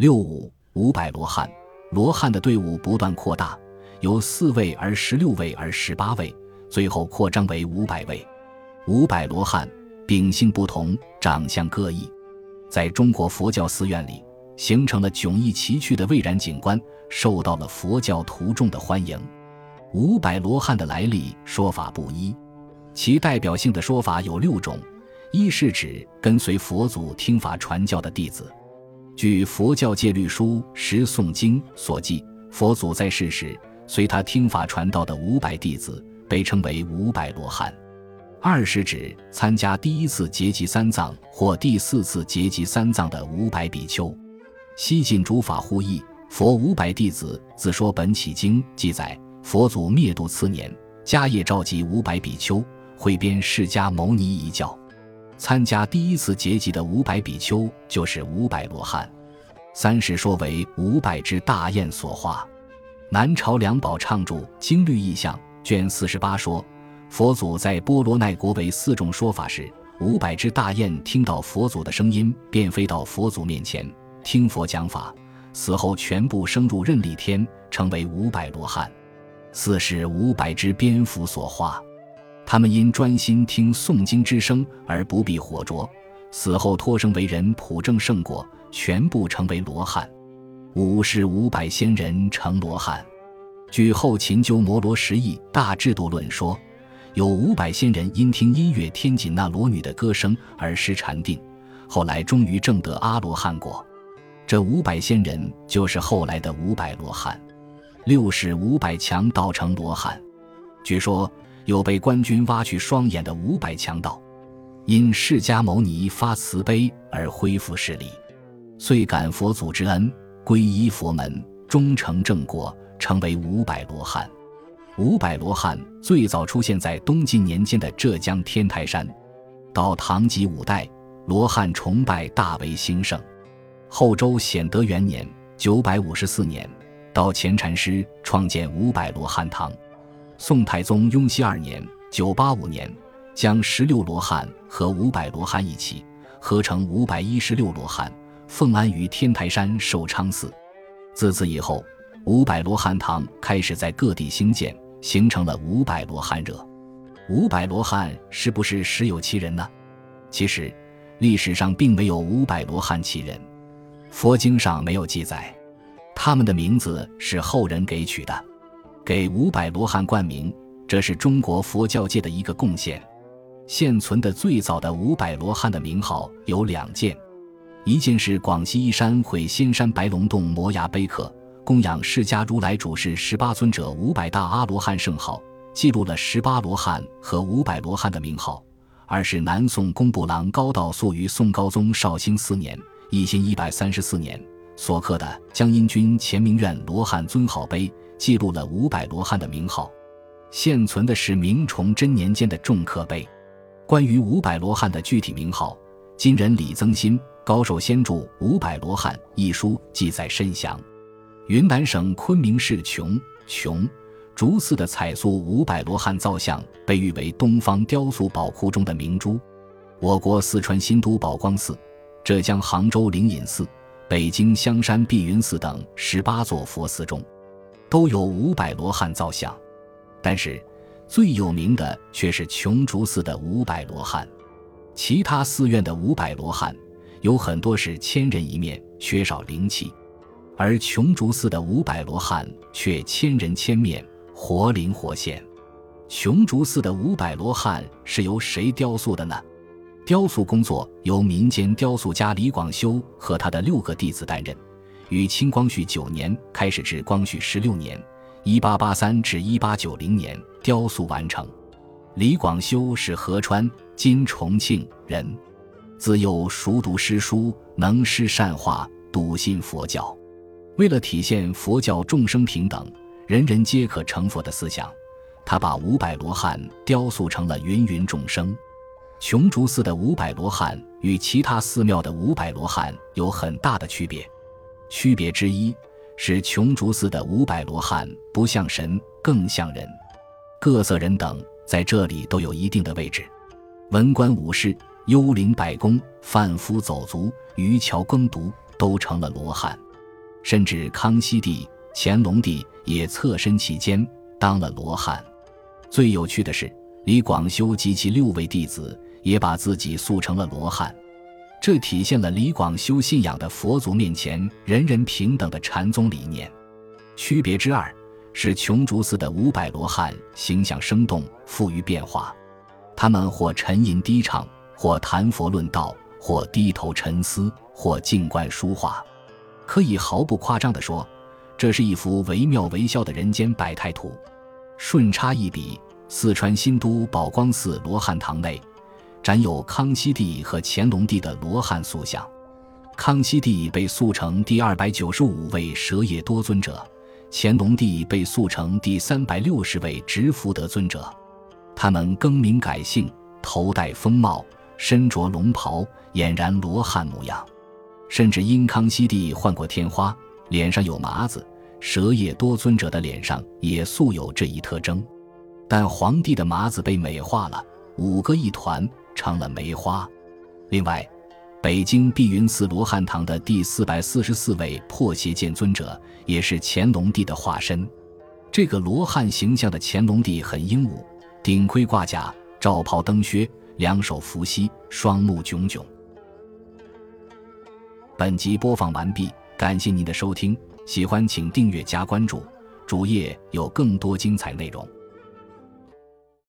六五五百罗汉，罗汉的队伍不断扩大，由四位而十六位而十八位，最后扩张为五百位。五百罗汉秉性不同，长相各异，在中国佛教寺院里形成了迥异奇趣的蔚然景观，受到了佛教徒众的欢迎。五百罗汉的来历说法不一，其代表性的说法有六种。一是指跟随佛祖听法传教的弟子。据佛教戒律书《十诵经》所记，佛祖在世时，随他听法传道的五百弟子被称为五百罗汉。二是指参加第一次结集三藏或第四次结集三藏的五百比丘。西晋诸法呼译《佛五百弟子自说本起经》记载，佛祖灭度次年，迦叶召集五百比丘，汇编释迦牟尼一教。参加第一次结集的五百比丘就是五百罗汉。三是说为五百只大雁所化。南朝梁宝畅著《经律异象》卷四十八说，佛祖在波罗奈国为四种说法时，五百只大雁听到佛祖的声音，便飞到佛祖面前听佛讲法，死后全部升入任力天，成为五百罗汉。四是五百只蝙蝠所化。他们因专心听诵经之声而不必火灼，死后托生为人，普正圣果，全部成为罗汉。五是五百仙人成罗汉。据后秦鸠摩罗什译《大制度论》说，有五百仙人因听音乐天锦那罗女的歌声而失禅定，后来终于证得阿罗汉果。这五百仙人就是后来的五百罗汉。六是五百强盗成罗汉。据说。有被官军挖去双眼的五百强盗，因释迦牟尼发慈悲而恢复视力，遂感佛祖之恩，皈依佛门，终成正果，成为五百罗汉。五百罗汉最早出现在东晋年间的浙江天台山，到唐及五代，罗汉崇拜大为兴盛。后周显德元年（九百五十四年），到前禅师创建五百罗汉堂。宋太宗雍熙二年（九八五年），将十六罗汉和五百罗汉一起合成五百一十六罗汉，奉安于天台山寿昌寺。自此以后，五百罗汉堂开始在各地兴建，形成了五百罗汉热。五百罗汉是不是实有其人呢？其实，历史上并没有五百罗汉其人，佛经上没有记载，他们的名字是后人给取的。给五百罗汉冠名，这是中国佛教界的一个贡献。现存的最早的五百罗汉的名号有两件，一件是广西依山会仙山白龙洞摩崖碑刻，供养释迦如来主事十八尊者五百大阿罗汉圣号，记录了十八罗汉和五百罗汉的名号；二是南宋工部郎高道素于宋高宗绍兴四年（一千一百三十四年）所刻的江阴军乾明院罗汉尊号碑。记录了五百罗汉的名号，现存的是明崇祯年间的重刻碑。关于五百罗汉的具体名号，今人李增新《高寿仙著五百罗汉》一书记载深详。云南省昆明市琼琼竹寺的彩塑五百罗汉造像被誉为东方雕塑宝库中的明珠。我国四川新都宝光寺、浙江杭州灵隐寺、北京香山碧云寺等十八座佛寺中。都有五百罗汉造像，但是最有名的却是琼竹寺的五百罗汉。其他寺院的五百罗汉有很多是千人一面，缺少灵气，而琼竹寺的五百罗汉却千人千面，活灵活现。琼竹寺的五百罗汉是由谁雕塑的呢？雕塑工作由民间雕塑家李广修和他的六个弟子担任。于清光绪九年开始至光绪十六年（一八八三至一八九零年）雕塑完成。李广修是合川（今重庆）人，自幼熟读诗书，能诗善画，笃信佛教。为了体现佛教众生平等、人人皆可成佛的思想，他把五百罗汉雕塑成了芸芸众生。琼竹寺的五百罗汉与其他寺庙的五百罗汉有很大的区别。区别之一是琼竹寺的五百罗汉不像神，更像人。各色人等在这里都有一定的位置，文官武士、幽灵百工、贩夫走卒、渔樵耕读都成了罗汉。甚至康熙帝、乾隆帝也侧身其间当了罗汉。最有趣的是，李广修及其六位弟子也把自己塑成了罗汉，这体现了李广修信仰的佛祖面前人人平等的禅宗理念。区别之二是琼竹寺的五百罗汉形象生动，富于变化，他们或沉吟低唱，或谈佛论道，或低头沉思，或静观书画。可以毫不夸张地说，这是一幅惟妙惟肖的人间百态图。顺插一笔，四川新都宝光寺罗汉堂内，展有康熙帝和乾隆帝的罗汉塑像。康熙帝被塑成第二百九十五位舍也多尊者，乾隆帝被塑成第三百六十位执福德尊者。他们更名改姓，头戴风帽，身着龙袍，俨然罗汉模样。甚至因康熙帝换过天花，脸上有麻子，舍也多尊者的脸上也素有这一特征。但皇帝的麻子被美化了，五个一团成了梅花。另外，北京碧云寺罗汉堂的第四百四十四位破邪剑尊者也是乾隆帝的化身。这个罗汉形象的乾隆帝很英武，顶盔挂甲，罩袍登靴，两手扶膝，双目炯炯。本集播放完毕，感谢您的收听，喜欢请订阅加关注，主页有更多精彩内容。